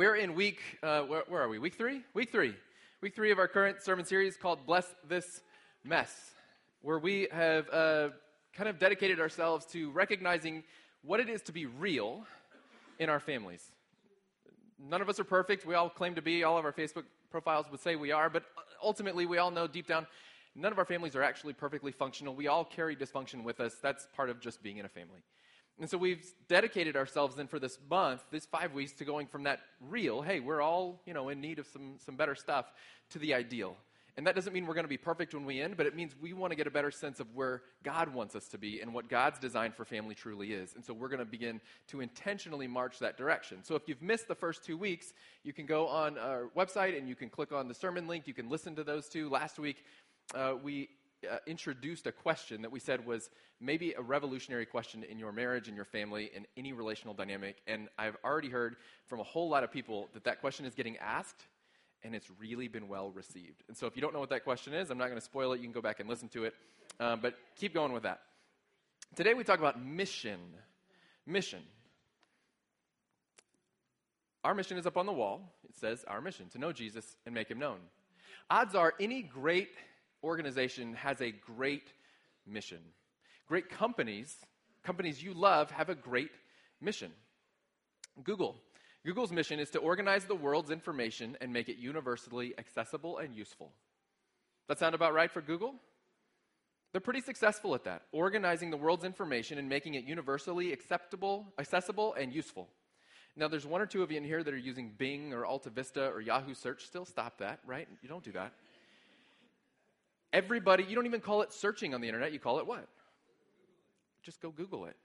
We're in week, uh, where, where, are we? Week three? Week three. Week three of our current sermon series called Bless This Mess, where we have uh, kind of dedicated ourselves to recognizing what it is to be real in our families. None of us are perfect. We all claim to be. All of our Facebook profiles would say we are, but ultimately, we all know deep down none of our families are actually perfectly functional. We all carry dysfunction with us. That's part of just being in a family. And so we've dedicated ourselves then for this month, this five weeks, to going from that real, hey, we're all, you know, in need of some, some better stuff, to the ideal. And that doesn't mean we're going to be perfect when we end, but it means we want to get a better sense of where God wants us to be and what God's design for family truly is. And so we're going to begin to intentionally march that direction. So if you've missed the first two weeks, you can go on our website and you can click on the sermon link. You can listen to those two. Last week, uh, we uh, introduced a question that we said was maybe a revolutionary question in your marriage and your family and any relational dynamic. And I've already heard from a whole lot of people that that question is getting asked and it's really been well received. And so if you don't know what that question is, I'm not going to spoil it. You can go back and listen to it. Um, but keep going with that. Today we talk about mission. Mission. Our mission is up on the wall. It says, Our mission, to know Jesus and make him known. Odds are any great organization has a great mission. Great companies, companies you love, have a great mission. Google. Google's mission is to organize the world's information and make it universally accessible and useful. That sound about right for Google? They're pretty successful at that, organizing the world's information and making it universally acceptable, accessible, and useful. Now, there's one or two of you in here that are using Bing or Alta Vista or Yahoo Search. Still stop that, right? You don't do that. Everybody, you don't even call it searching on the internet, you call it what? Just go Google it.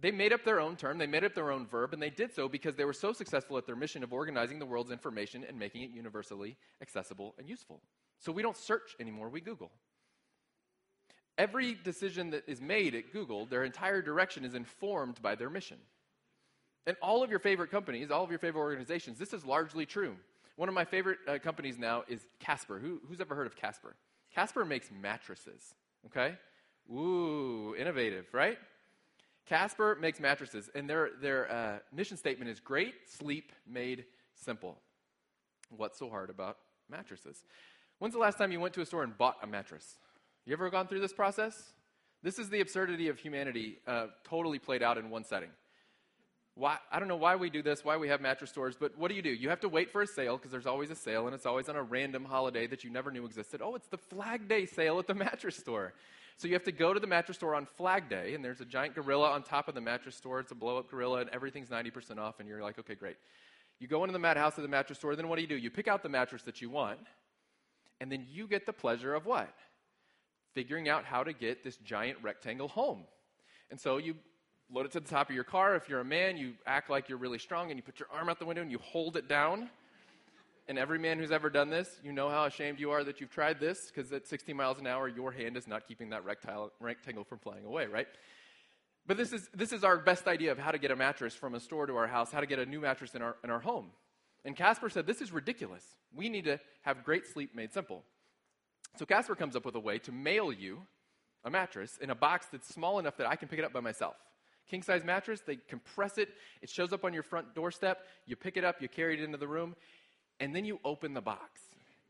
They made up their own term, they made up their own verb, and they did so because they were so successful at their mission of organizing the world's information and making it universally accessible and useful. So we don't search anymore, we Google. Every decision that is made at Google, their entire direction is informed by their mission. And all of your favorite companies, all of your favorite organizations, this is largely true. One of my favorite uh, companies now is Casper. Who, who's ever heard of Casper? Casper makes mattresses, okay? Ooh, innovative, right? Casper makes mattresses, and their, their uh, mission statement is great sleep made simple. What's so hard about mattresses? When's the last time you went to a store and bought a mattress? You ever gone through this process? This is the absurdity of humanity uh, totally played out in one setting. Why, I don't know why we do this, why we have mattress stores, but what do you do? You have to wait for a sale because there's always a sale and it's always on a random holiday that you never knew existed. Oh, it's the Flag Day sale at the mattress store. So you have to go to the mattress store on Flag Day and there's a giant gorilla on top of the mattress store. It's a blow up gorilla and everything's 90% off and you're like, okay, great. You go into the madhouse of the mattress store, then what do you do? You pick out the mattress that you want and then you get the pleasure of what? Figuring out how to get this giant rectangle home. And so you load it to the top of your car. If you're a man, you act like you're really strong and you put your arm out the window and you hold it down. And every man who's ever done this, you know how ashamed you are that you've tried this because at 60 miles an hour, your hand is not keeping that rectile, rectangle from flying away, right? But this is, this is our best idea of how to get a mattress from a store to our house, how to get a new mattress in our, in our home. And Casper said, This is ridiculous. We need to have great sleep made simple. So Casper comes up with a way to mail you a mattress in a box that's small enough that I can pick it up by myself king size mattress. They compress it. It shows up on your front doorstep. You pick it up, you carry it into the room, and then you open the box.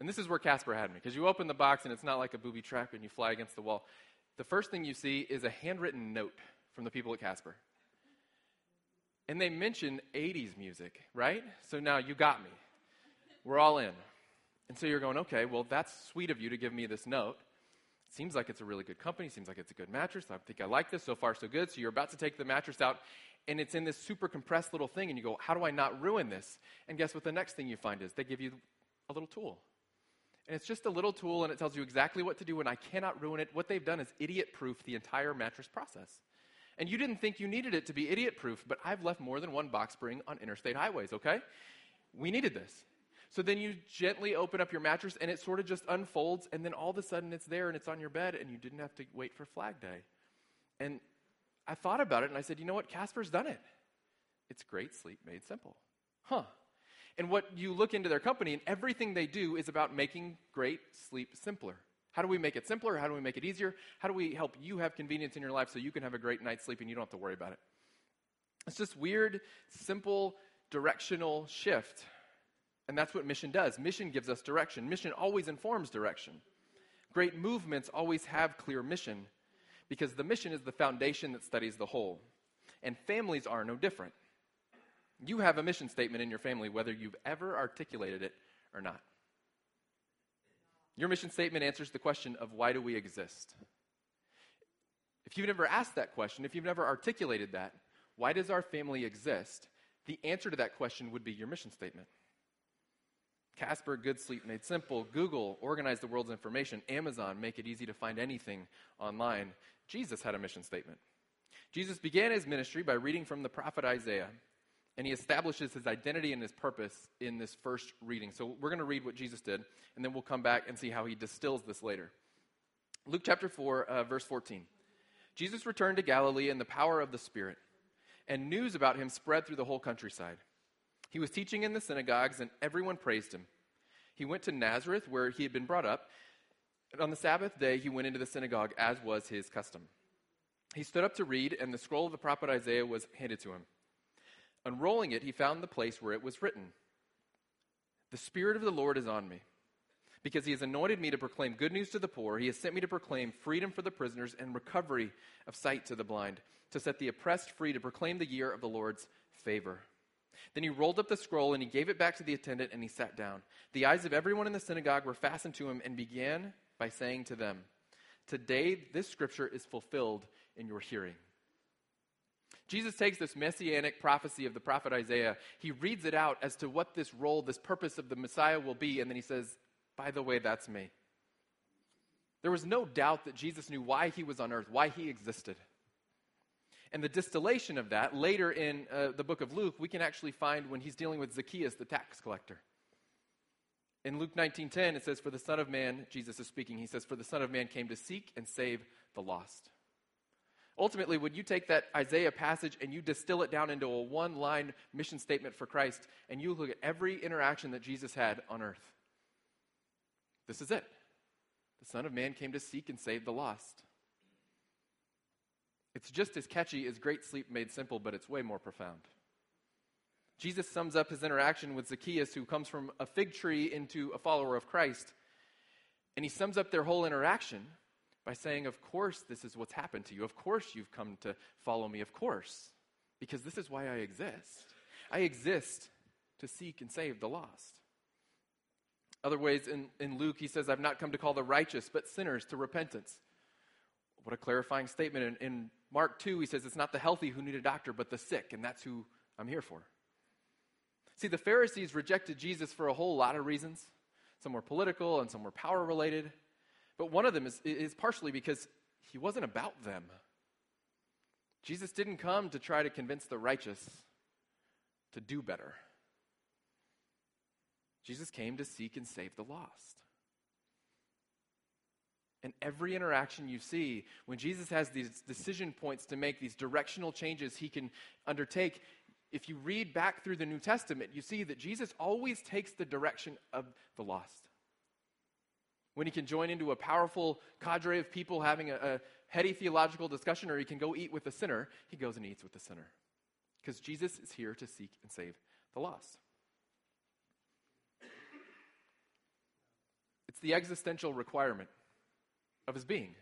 And this is where Casper had me, because you open the box and it's not like a booby trap and you fly against the wall. The first thing you see is a handwritten note from the people at Casper. And they mention 80s music, right? So now you got me. We're all in. And so you're going, okay, well, that's sweet of you to give me this note. Seems like it's a really good company. Seems like it's a good mattress. I think I like this. So far, so good. So you're about to take the mattress out, and it's in this super compressed little thing, and you go, How do I not ruin this? And guess what the next thing you find is? They give you a little tool. And it's just a little tool, and it tells you exactly what to do, and I cannot ruin it. What they've done is idiot proof the entire mattress process. And you didn't think you needed it to be idiot proof, but I've left more than one box spring on interstate highways, okay? We needed this. So then you gently open up your mattress and it sort of just unfolds, and then all of a sudden it's there and it's on your bed, and you didn't have to wait for Flag Day. And I thought about it and I said, you know what? Casper's done it. It's great sleep made simple. Huh. And what you look into their company, and everything they do is about making great sleep simpler. How do we make it simpler? How do we make it easier? How do we help you have convenience in your life so you can have a great night's sleep and you don't have to worry about it? It's just weird, simple directional shift. And that's what mission does. Mission gives us direction. Mission always informs direction. Great movements always have clear mission because the mission is the foundation that studies the whole. And families are no different. You have a mission statement in your family, whether you've ever articulated it or not. Your mission statement answers the question of why do we exist? If you've never asked that question, if you've never articulated that, why does our family exist? The answer to that question would be your mission statement. Casper, Good Sleep Made Simple, Google, Organize the World's Information, Amazon, make it easy to find anything online. Jesus had a mission statement. Jesus began his ministry by reading from the prophet Isaiah, and he establishes his identity and his purpose in this first reading. So we're going to read what Jesus did, and then we'll come back and see how he distills this later. Luke chapter 4, uh, verse 14. Jesus returned to Galilee in the power of the Spirit, and news about him spread through the whole countryside. He was teaching in the synagogues, and everyone praised him. He went to Nazareth, where he had been brought up, and on the Sabbath day he went into the synagogue, as was his custom. He stood up to read, and the scroll of the prophet Isaiah was handed to him. Unrolling it, he found the place where it was written The Spirit of the Lord is on me, because he has anointed me to proclaim good news to the poor. He has sent me to proclaim freedom for the prisoners and recovery of sight to the blind, to set the oppressed free, to proclaim the year of the Lord's favor. Then he rolled up the scroll and he gave it back to the attendant and he sat down. The eyes of everyone in the synagogue were fastened to him and began by saying to them, Today this scripture is fulfilled in your hearing. Jesus takes this messianic prophecy of the prophet Isaiah, he reads it out as to what this role, this purpose of the Messiah will be, and then he says, By the way, that's me. There was no doubt that Jesus knew why he was on earth, why he existed. And the distillation of that, later in uh, the book of Luke, we can actually find when he's dealing with Zacchaeus, the tax collector. In Luke 19:10 it says for the son of man Jesus is speaking he says for the son of man came to seek and save the lost. Ultimately when you take that Isaiah passage and you distill it down into a one-line mission statement for Christ and you look at every interaction that Jesus had on earth this is it. The son of man came to seek and save the lost. It's just as catchy as Great Sleep Made Simple, but it's way more profound. Jesus sums up his interaction with Zacchaeus, who comes from a fig tree into a follower of Christ. And he sums up their whole interaction by saying, Of course, this is what's happened to you. Of course, you've come to follow me. Of course, because this is why I exist. I exist to seek and save the lost. Other ways in, in Luke, he says, I've not come to call the righteous, but sinners to repentance. What a clarifying statement. In, in Mark 2, he says, It's not the healthy who need a doctor, but the sick, and that's who I'm here for. See, the Pharisees rejected Jesus for a whole lot of reasons. Some were political and some were power related. But one of them is, is partially because he wasn't about them. Jesus didn't come to try to convince the righteous to do better. Jesus came to seek and save the lost. And every interaction you see, when Jesus has these decision points to make, these directional changes he can undertake, if you read back through the New Testament, you see that Jesus always takes the direction of the lost. When he can join into a powerful cadre of people having a, a heady theological discussion, or he can go eat with a sinner, he goes and eats with the sinner. Because Jesus is here to seek and save the lost. It's the existential requirement of his being.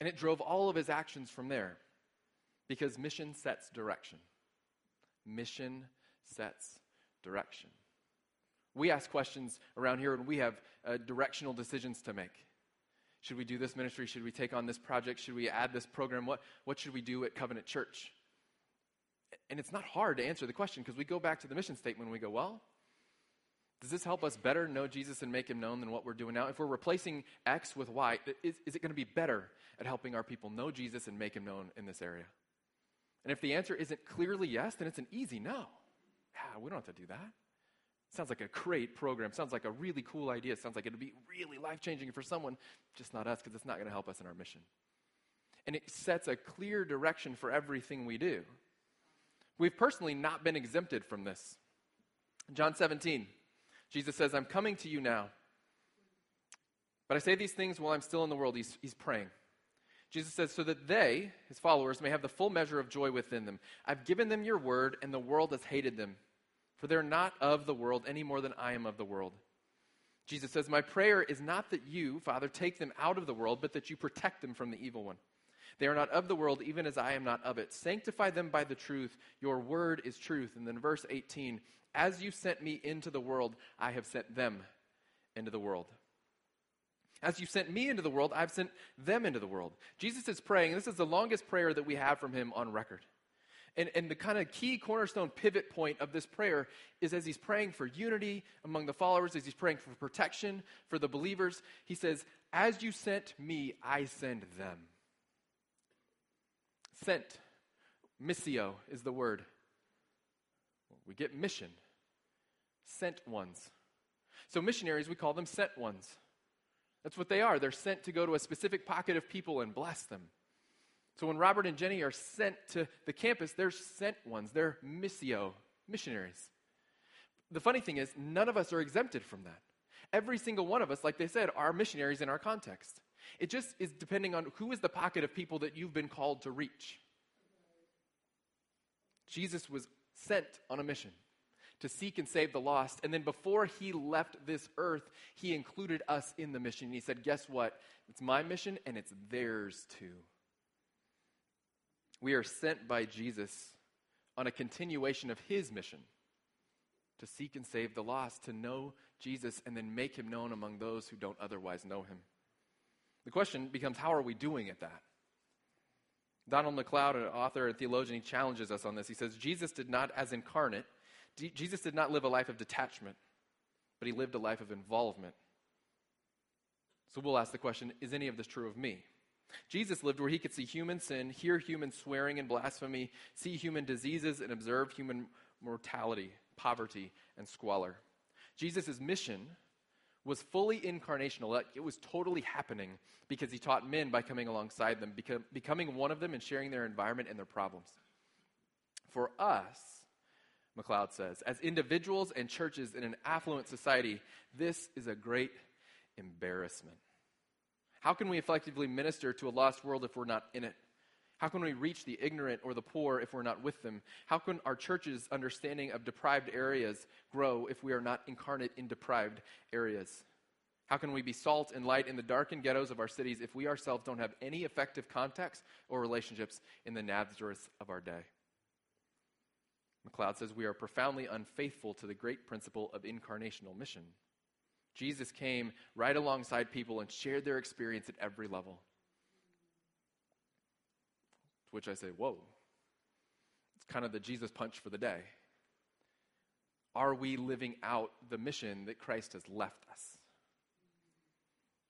And it drove all of his actions from there. Because mission sets direction. Mission sets direction. We ask questions around here and we have uh, directional decisions to make. Should we do this ministry? Should we take on this project? Should we add this program? What, what should we do at Covenant Church? And it's not hard to answer the question because we go back to the mission statement and we go, well, does this help us better know Jesus and make him known than what we're doing now? If we're replacing X with Y, is, is it going to be better at helping our people know Jesus and make him known in this area? And if the answer isn't clearly yes, then it's an easy no. Yeah, we don't have to do that. Sounds like a great program. Sounds like a really cool idea. Sounds like it'd be really life changing for someone, just not us, because it's not going to help us in our mission. And it sets a clear direction for everything we do. We've personally not been exempted from this. John 17, Jesus says, I'm coming to you now. But I say these things while I'm still in the world. He's, he's praying. Jesus says, so that they, his followers, may have the full measure of joy within them. I've given them your word, and the world has hated them, for they're not of the world any more than I am of the world. Jesus says, My prayer is not that you, Father, take them out of the world, but that you protect them from the evil one. They are not of the world, even as I am not of it. Sanctify them by the truth. Your word is truth. And then verse 18, As you sent me into the world, I have sent them into the world. As you sent me into the world, I've sent them into the world. Jesus is praying, this is the longest prayer that we have from him on record. And, and the kind of key cornerstone pivot point of this prayer is as he's praying for unity among the followers, as he's praying for protection for the believers, he says, As you sent me, I send them. Sent. Missio is the word. We get mission. Sent ones. So missionaries, we call them sent ones. That's what they are. They're sent to go to a specific pocket of people and bless them. So when Robert and Jenny are sent to the campus, they're sent ones. They're missio, missionaries. The funny thing is, none of us are exempted from that. Every single one of us, like they said, are missionaries in our context. It just is depending on who is the pocket of people that you've been called to reach. Jesus was sent on a mission to seek and save the lost. And then before he left this earth, he included us in the mission. He said, Guess what? It's my mission and it's theirs too. We are sent by Jesus on a continuation of his mission to seek and save the lost, to know Jesus and then make him known among those who don't otherwise know him. The question becomes how are we doing at that? Donald MacLeod, an author and theologian, he challenges us on this. He says, Jesus did not, as incarnate, Jesus did not live a life of detachment, but he lived a life of involvement. So we'll ask the question is any of this true of me? Jesus lived where he could see human sin, hear human swearing and blasphemy, see human diseases, and observe human mortality, poverty, and squalor. Jesus' mission was fully incarnational. Like it was totally happening because he taught men by coming alongside them, becoming one of them and sharing their environment and their problems. For us, MacLeod says. As individuals and churches in an affluent society, this is a great embarrassment. How can we effectively minister to a lost world if we're not in it? How can we reach the ignorant or the poor if we're not with them? How can our church's understanding of deprived areas grow if we are not incarnate in deprived areas? How can we be salt and light in the darkened ghettos of our cities if we ourselves don't have any effective contacts or relationships in the Nazareth of our day? MacLeod says we are profoundly unfaithful to the great principle of incarnational mission. Jesus came right alongside people and shared their experience at every level. To which I say, whoa. It's kind of the Jesus punch for the day. Are we living out the mission that Christ has left us?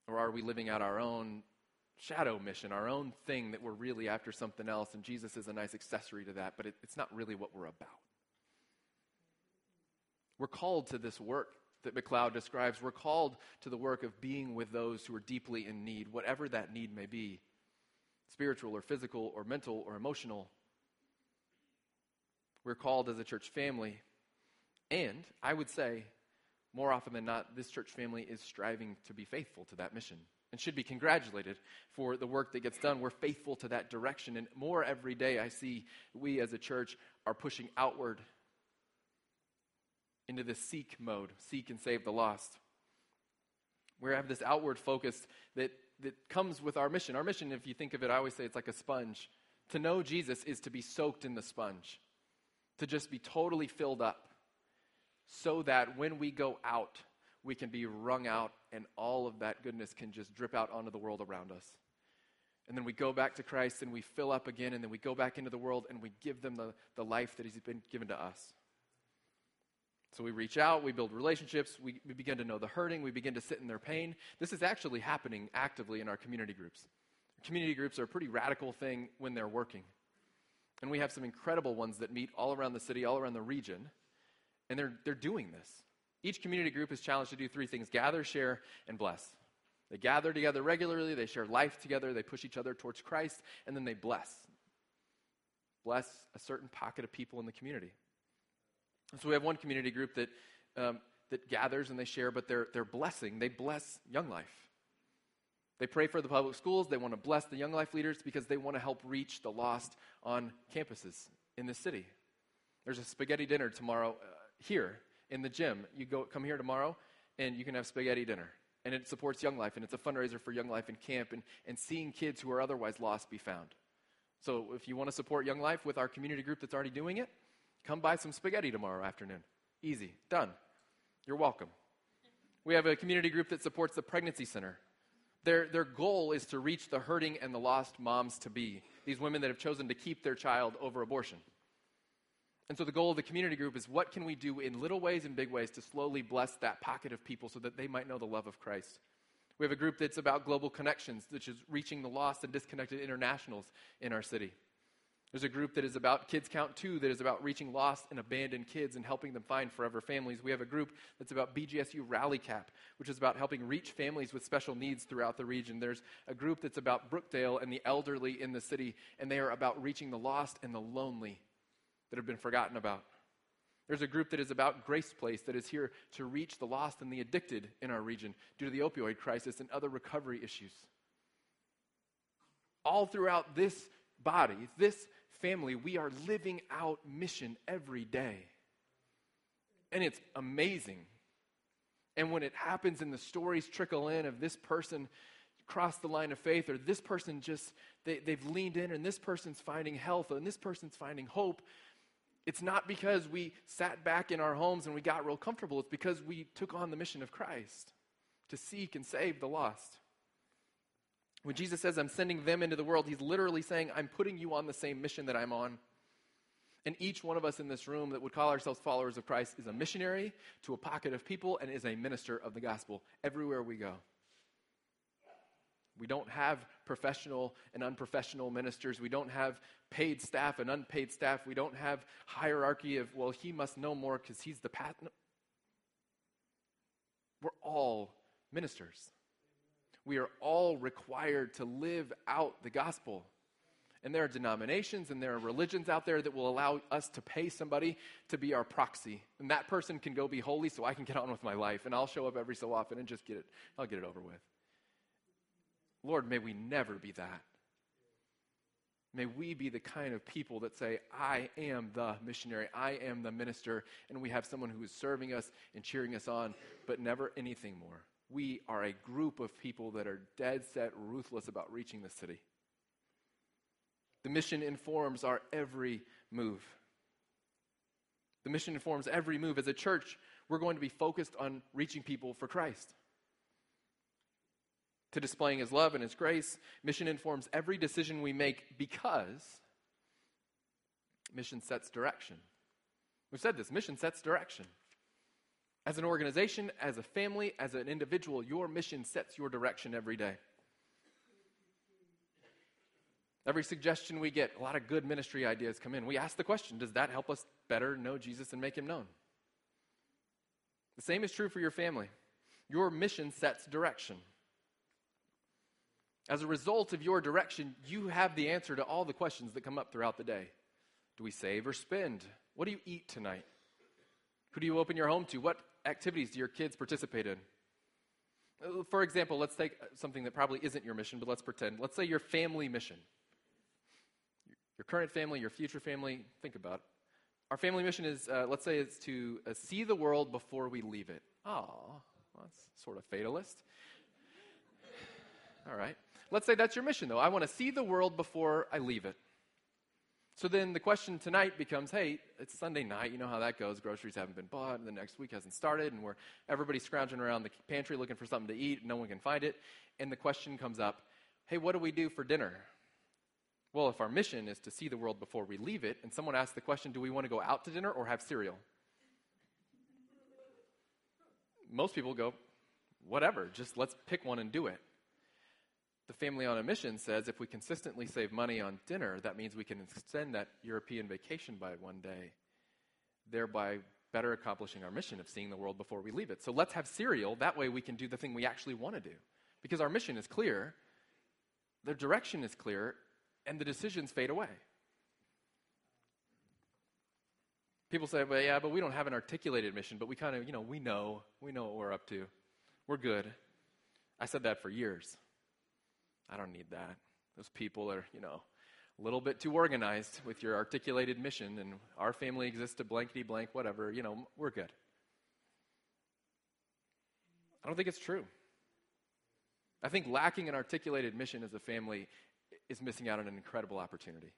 Or are we living out our own shadow mission, our own thing that we're really after something else, and Jesus is a nice accessory to that, but it, it's not really what we're about. We're called to this work that MacLeod describes. We're called to the work of being with those who are deeply in need, whatever that need may be spiritual or physical or mental or emotional. We're called as a church family. And I would say, more often than not, this church family is striving to be faithful to that mission and should be congratulated for the work that gets done. We're faithful to that direction. And more every day, I see we as a church are pushing outward into this seek mode seek and save the lost. We have this outward focus that, that comes with our mission. Our mission, if you think of it, I always say it's like a sponge. To know Jesus is to be soaked in the sponge, to just be totally filled up, so that when we go out, we can be wrung out and all of that goodness can just drip out onto the world around us. And then we go back to Christ and we fill up again, and then we go back into the world and we give them the, the life that He's been given to us. So we reach out, we build relationships, we, we begin to know the hurting, we begin to sit in their pain. This is actually happening actively in our community groups. Community groups are a pretty radical thing when they're working. And we have some incredible ones that meet all around the city, all around the region, and they're, they're doing this. Each community group is challenged to do three things gather, share, and bless. They gather together regularly, they share life together, they push each other towards Christ, and then they bless. Bless a certain pocket of people in the community. So we have one community group that, um, that gathers and they share, but they're, they're blessing. They bless Young Life. They pray for the public schools. They want to bless the Young Life leaders because they want to help reach the lost on campuses in the city. There's a spaghetti dinner tomorrow uh, here in the gym. You go come here tomorrow and you can have spaghetti dinner. And it supports Young Life and it's a fundraiser for Young Life in camp and, and seeing kids who are otherwise lost be found. So if you want to support Young Life with our community group that's already doing it, come buy some spaghetti tomorrow afternoon. Easy. Done. You're welcome. We have a community group that supports the pregnancy center. Their, their goal is to reach the hurting and the lost moms to be, these women that have chosen to keep their child over abortion. And so the goal of the community group is what can we do in little ways and big ways to slowly bless that pocket of people so that they might know the love of Christ. We have a group that's about global connections, which is reaching the lost and disconnected internationals in our city. There's a group that is about Kids Count 2 that is about reaching lost and abandoned kids and helping them find forever families. We have a group that's about BGSU Rally Cap, which is about helping reach families with special needs throughout the region. There's a group that's about Brookdale and the elderly in the city, and they are about reaching the lost and the lonely that have been forgotten about. There's a group that is about Grace Place that is here to reach the lost and the addicted in our region due to the opioid crisis and other recovery issues. All throughout this body, this family, we are living out mission every day. And it's amazing. And when it happens and the stories trickle in of this person crossed the line of faith, or this person just, they, they've leaned in, and this person's finding health, and this person's finding hope, it's not because we sat back in our homes and we got real comfortable. It's because we took on the mission of Christ to seek and save the lost. When Jesus says, I'm sending them into the world, he's literally saying, I'm putting you on the same mission that I'm on. And each one of us in this room that would call ourselves followers of Christ is a missionary to a pocket of people and is a minister of the gospel everywhere we go. We don't have professional and unprofessional ministers. We don't have paid staff and unpaid staff. We don't have hierarchy of, well, he must know more because he's the pat. We're all ministers we are all required to live out the gospel. And there are denominations and there are religions out there that will allow us to pay somebody to be our proxy. And that person can go be holy so I can get on with my life. And I'll show up every so often and just get it, I'll get it over with. Lord, may we never be that. May we be the kind of people that say, I am the missionary, I am the minister, and we have someone who is serving us and cheering us on, but never anything more we are a group of people that are dead set, ruthless about reaching the city. The mission informs our every move. The mission informs every move. As a church, we're going to be focused on reaching people for Christ. To displaying His love and His grace, mission informs every decision we make because mission sets direction. We've said this mission sets direction. As an organization, as a family, as an individual, your mission sets your direction every day. Every suggestion we get, a lot of good ministry ideas come in. We ask the question Does that help us better know Jesus and make him known? The same is true for your family. Your mission sets direction. As a result of your direction, you have the answer to all the questions that come up throughout the day. Do we save or spend? What do you eat tonight? Who do you open your home to? What activities do your kids participate in? For example, let's take something that probably isn't your mission, but let's pretend. Let's say your family mission. Your current family, your future family, think about it. Our family mission is, uh, let's say, it's to uh, see the world before we leave it. Oh, that's sort of fatalist. All right. Let's say that's your mission, though. I want to see the world before I leave it. So then the question tonight becomes hey, it's Sunday night. You know how that goes. Groceries haven't been bought, and the next week hasn't started, and we're everybody's scrounging around the pantry looking for something to eat, and no one can find it. And the question comes up hey, what do we do for dinner? Well, if our mission is to see the world before we leave it, and someone asks the question, do we want to go out to dinner or have cereal? Most people go, whatever, just let's pick one and do it. The Family on a Mission says if we consistently save money on dinner, that means we can extend that European vacation by one day, thereby better accomplishing our mission of seeing the world before we leave it. So let's have cereal. That way we can do the thing we actually want to do. Because our mission is clear, the direction is clear, and the decisions fade away. People say, well, yeah, but we don't have an articulated mission, but we kind of, you know, we know. We know what we're up to. We're good. I said that for years. I don't need that. Those people are, you know, a little bit too organized with your articulated mission, and our family exists to blankety blank, whatever, you know, we're good. I don't think it's true. I think lacking an articulated mission as a family is missing out on an incredible opportunity.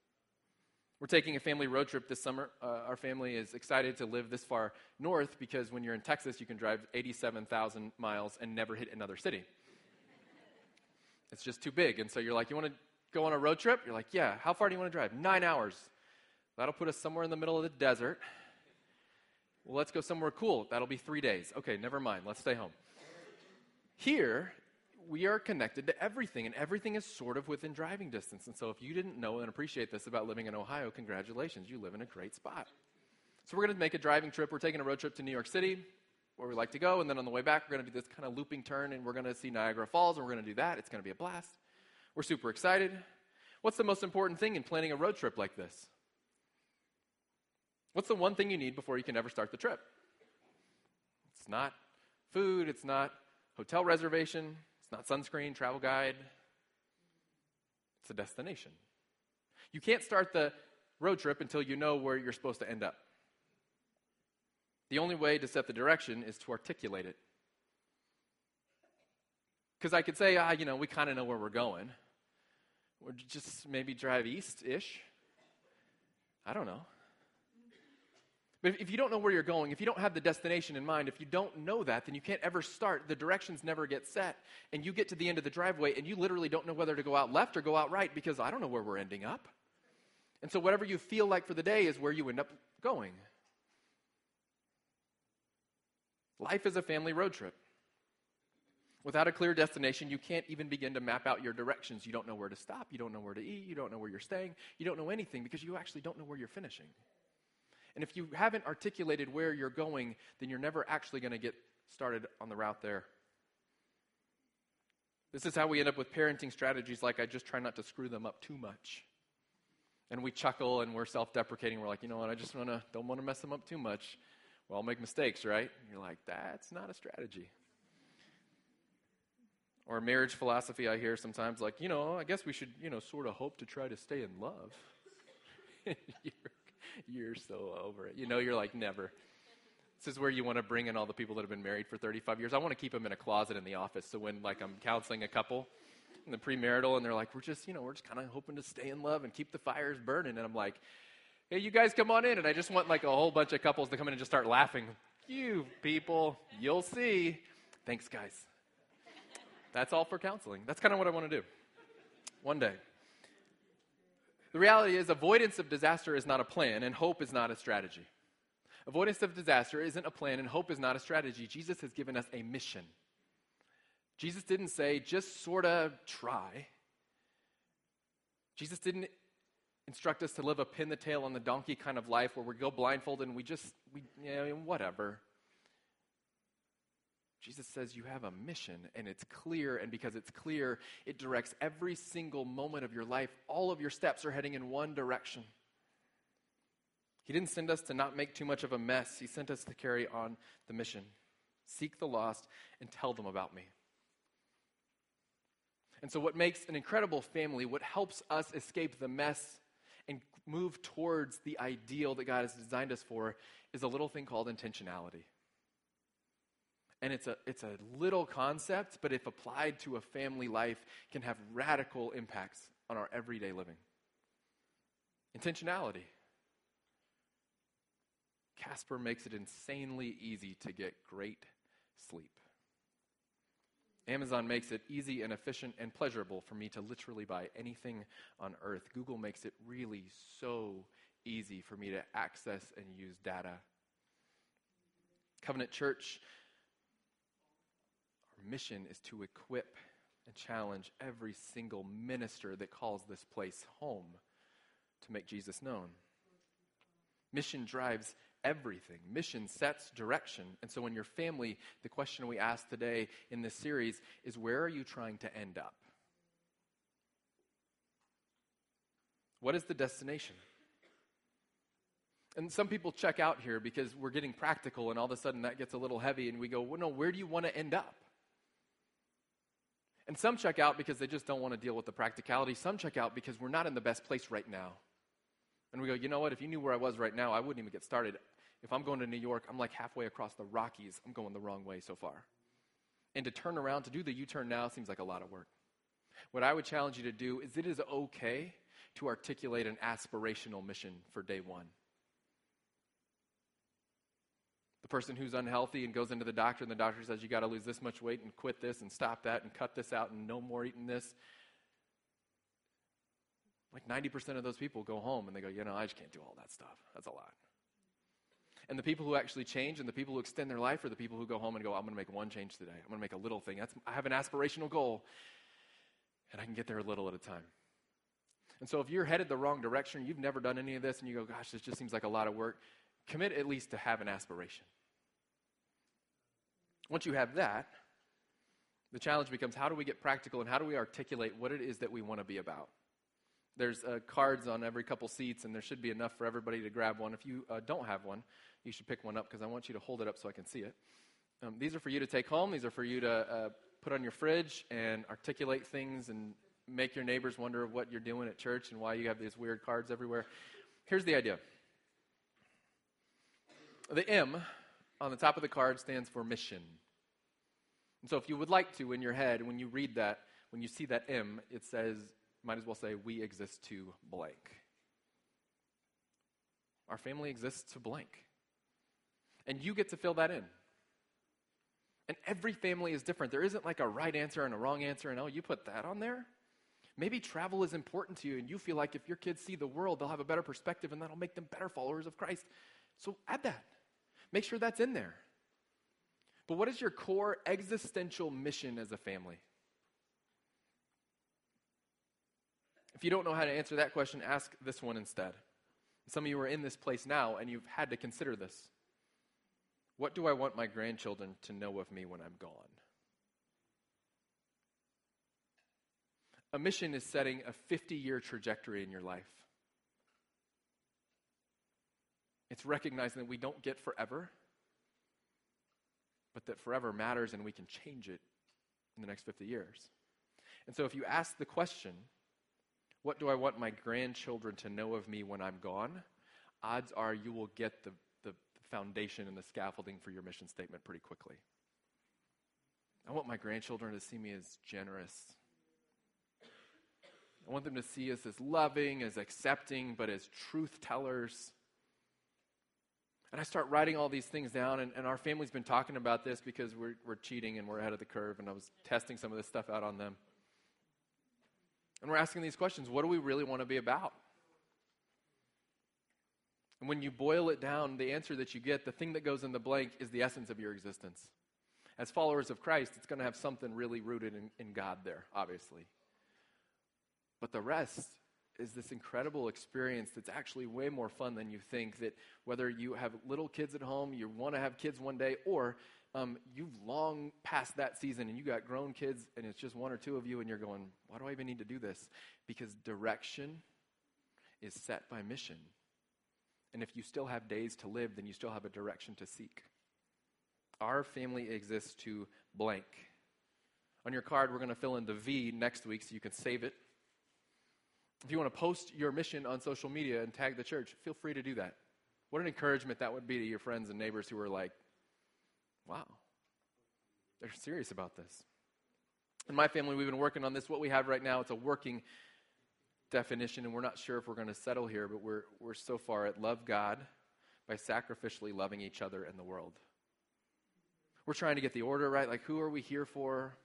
We're taking a family road trip this summer. Uh, our family is excited to live this far north because when you're in Texas, you can drive 87,000 miles and never hit another city. It's just too big. And so you're like, you want to go on a road trip? You're like, yeah. How far do you want to drive? Nine hours. That'll put us somewhere in the middle of the desert. Well, let's go somewhere cool. That'll be three days. Okay, never mind. Let's stay home. Here, we are connected to everything, and everything is sort of within driving distance. And so, if you didn't know and appreciate this about living in Ohio, congratulations, you live in a great spot. So, we're going to make a driving trip. We're taking a road trip to New York City, where we like to go, and then on the way back, we're going to do this kind of looping turn, and we're going to see Niagara Falls, and we're going to do that. It's going to be a blast. We're super excited. What's the most important thing in planning a road trip like this? What's the one thing you need before you can ever start the trip? It's not food, it's not hotel reservation, it's not sunscreen, travel guide. It's a destination. You can't start the road trip until you know where you're supposed to end up. The only way to set the direction is to articulate it. Because I could say, ah, you know, we kind of know where we're going. Or just maybe drive east ish. I don't know. But if you don't know where you're going, if you don't have the destination in mind, if you don't know that, then you can't ever start. The directions never get set. And you get to the end of the driveway and you literally don't know whether to go out left or go out right because I don't know where we're ending up. And so, whatever you feel like for the day is where you end up going. Life is a family road trip. Without a clear destination, you can't even begin to map out your directions. You don't know where to stop. You don't know where to eat. You don't know where you're staying. You don't know anything because you actually don't know where you're finishing. And if you haven't articulated where you're going, then you're never actually going to get started on the route there. This is how we end up with parenting strategies like I just try not to screw them up too much. And we chuckle and we're self deprecating. We're like, you know what, I just wanna, don't want to mess them up too much. Well, I'll make mistakes, right? And you're like, that's not a strategy. Or marriage philosophy, I hear sometimes like, you know, I guess we should, you know, sort of hope to try to stay in love. you're, you're so over it. You know, you're like, never. This is where you want to bring in all the people that have been married for 35 years. I want to keep them in a closet in the office. So when, like, I'm counseling a couple in the premarital and they're like, we're just, you know, we're just kind of hoping to stay in love and keep the fires burning. And I'm like, hey, you guys come on in. And I just want, like, a whole bunch of couples to come in and just start laughing. You people, you'll see. Thanks, guys. That's all for counseling. That's kind of what I want to do one day. The reality is, avoidance of disaster is not a plan, and hope is not a strategy. Avoidance of disaster isn't a plan, and hope is not a strategy. Jesus has given us a mission. Jesus didn't say, just sort of try. Jesus didn't instruct us to live a pin the tail on the donkey kind of life where we go blindfolded and we just, we, you know, whatever. Jesus says you have a mission and it's clear, and because it's clear, it directs every single moment of your life. All of your steps are heading in one direction. He didn't send us to not make too much of a mess, He sent us to carry on the mission. Seek the lost and tell them about me. And so, what makes an incredible family, what helps us escape the mess move towards the ideal that God has designed us for, is a little thing called intentionality. And it's a, it's a little concept, but if applied to a family life, can have radical impacts on our everyday living. Intentionality. Casper makes it insanely easy to get great sleep. Amazon makes it easy and efficient and pleasurable for me to literally buy anything on earth. Google makes it really so easy for me to access and use data. Covenant Church our mission is to equip and challenge every single minister that calls this place home to make Jesus known. Mission drives everything. Mission sets direction. And so, in your family, the question we ask today in this series is where are you trying to end up? What is the destination? And some people check out here because we're getting practical, and all of a sudden that gets a little heavy, and we go, well, no, where do you want to end up? And some check out because they just don't want to deal with the practicality. Some check out because we're not in the best place right now. And we go, you know what? If you knew where I was right now, I wouldn't even get started. If I'm going to New York, I'm like halfway across the Rockies. I'm going the wrong way so far. And to turn around, to do the U turn now, seems like a lot of work. What I would challenge you to do is it is okay to articulate an aspirational mission for day one. The person who's unhealthy and goes into the doctor, and the doctor says, You got to lose this much weight and quit this and stop that and cut this out and no more eating this. Like 90% of those people go home and they go, You know, I just can't do all that stuff. That's a lot. And the people who actually change and the people who extend their life are the people who go home and go, I'm going to make one change today. I'm going to make a little thing. That's, I have an aspirational goal, and I can get there a little at a time. And so if you're headed the wrong direction, you've never done any of this, and you go, gosh, this just seems like a lot of work, commit at least to have an aspiration. Once you have that, the challenge becomes how do we get practical and how do we articulate what it is that we want to be about? There's uh, cards on every couple seats, and there should be enough for everybody to grab one. If you uh, don't have one, you should pick one up because I want you to hold it up so I can see it. Um, these are for you to take home. These are for you to uh, put on your fridge and articulate things and make your neighbors wonder what you're doing at church and why you have these weird cards everywhere. Here's the idea the M on the top of the card stands for mission. And so if you would like to, in your head, when you read that, when you see that M, it says, might as well say, we exist to blank. Our family exists to blank. And you get to fill that in. And every family is different. There isn't like a right answer and a wrong answer, and oh, you put that on there? Maybe travel is important to you, and you feel like if your kids see the world, they'll have a better perspective, and that'll make them better followers of Christ. So add that. Make sure that's in there. But what is your core existential mission as a family? If you don't know how to answer that question, ask this one instead. Some of you are in this place now and you've had to consider this. What do I want my grandchildren to know of me when I'm gone? A mission is setting a 50 year trajectory in your life. It's recognizing that we don't get forever, but that forever matters and we can change it in the next 50 years. And so if you ask the question, what do I want my grandchildren to know of me when I'm gone? Odds are you will get the, the foundation and the scaffolding for your mission statement pretty quickly. I want my grandchildren to see me as generous. I want them to see us as loving, as accepting, but as truth tellers. And I start writing all these things down, and, and our family's been talking about this because we're, we're cheating and we're ahead of the curve, and I was testing some of this stuff out on them. And we're asking these questions what do we really want to be about? And when you boil it down, the answer that you get, the thing that goes in the blank, is the essence of your existence. As followers of Christ, it's going to have something really rooted in, in God there, obviously. But the rest is this incredible experience that's actually way more fun than you think. That whether you have little kids at home, you want to have kids one day, or um, you've long passed that season and you got grown kids and it's just one or two of you and you're going, why do I even need to do this? Because direction is set by mission. And if you still have days to live, then you still have a direction to seek. Our family exists to blank. On your card, we're going to fill in the V next week so you can save it. If you want to post your mission on social media and tag the church, feel free to do that. What an encouragement that would be to your friends and neighbors who are like, wow, they're serious about this. In my family, we've been working on this. What we have right now, it's a working definition, and we're not sure if we're going to settle here, but we're, we're so far at love God by sacrificially loving each other and the world. We're trying to get the order right. Like, who are we here for?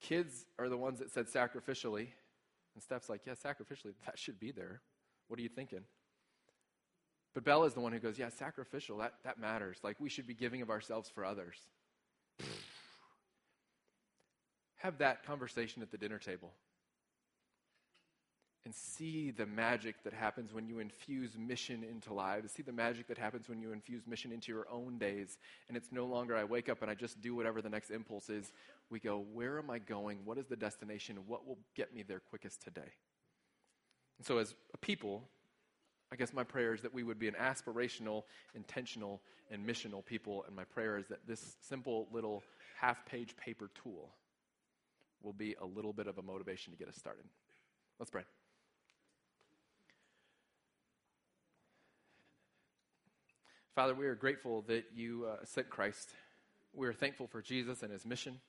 Kids are the ones that said sacrificially. And Steph's like, yeah, sacrificially, that should be there. What are you thinking? But Bella is the one who goes, yeah, sacrificial, that, that matters. Like, we should be giving of ourselves for others. Have that conversation at the dinner table and see the magic that happens when you infuse mission into lives. See the magic that happens when you infuse mission into your own days. And it's no longer I wake up and I just do whatever the next impulse is. We go, where am I going? What is the destination? What will get me there quickest today? And so, as a people, I guess my prayer is that we would be an aspirational, intentional, and missional people. And my prayer is that this simple little half page paper tool will be a little bit of a motivation to get us started. Let's pray. Father, we are grateful that you uh, sent Christ. We are thankful for Jesus and his mission.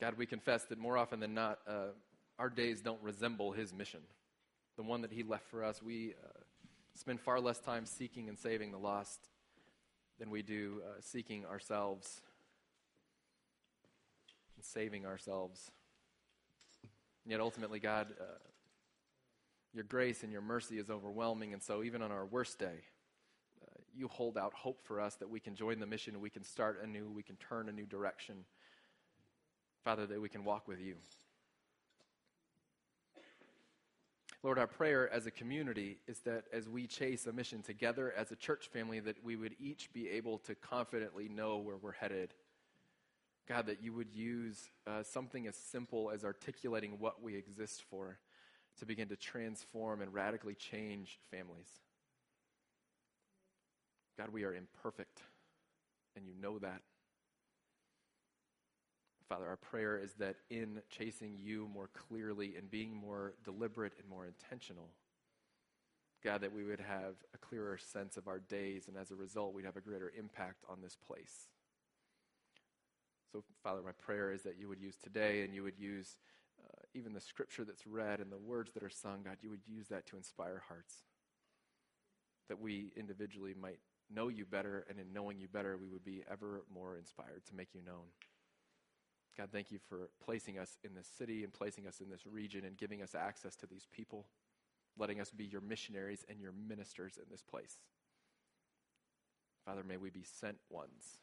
God, we confess that more often than not, uh, our days don't resemble his mission, the one that he left for us. We uh, spend far less time seeking and saving the lost than we do uh, seeking ourselves and saving ourselves. And yet, ultimately, God, uh, your grace and your mercy is overwhelming, and so even on our worst day, uh, you hold out hope for us that we can join the mission, we can start anew, we can turn a new direction. Father, that we can walk with you. Lord, our prayer as a community is that as we chase a mission together as a church family, that we would each be able to confidently know where we're headed. God, that you would use uh, something as simple as articulating what we exist for to begin to transform and radically change families. God, we are imperfect, and you know that. Father, our prayer is that in chasing you more clearly and being more deliberate and more intentional, God, that we would have a clearer sense of our days, and as a result, we'd have a greater impact on this place. So, Father, my prayer is that you would use today and you would use uh, even the scripture that's read and the words that are sung, God, you would use that to inspire hearts. That we individually might know you better, and in knowing you better, we would be ever more inspired to make you known. God, thank you for placing us in this city and placing us in this region and giving us access to these people, letting us be your missionaries and your ministers in this place. Father, may we be sent ones.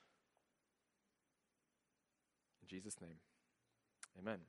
In Jesus' name, amen.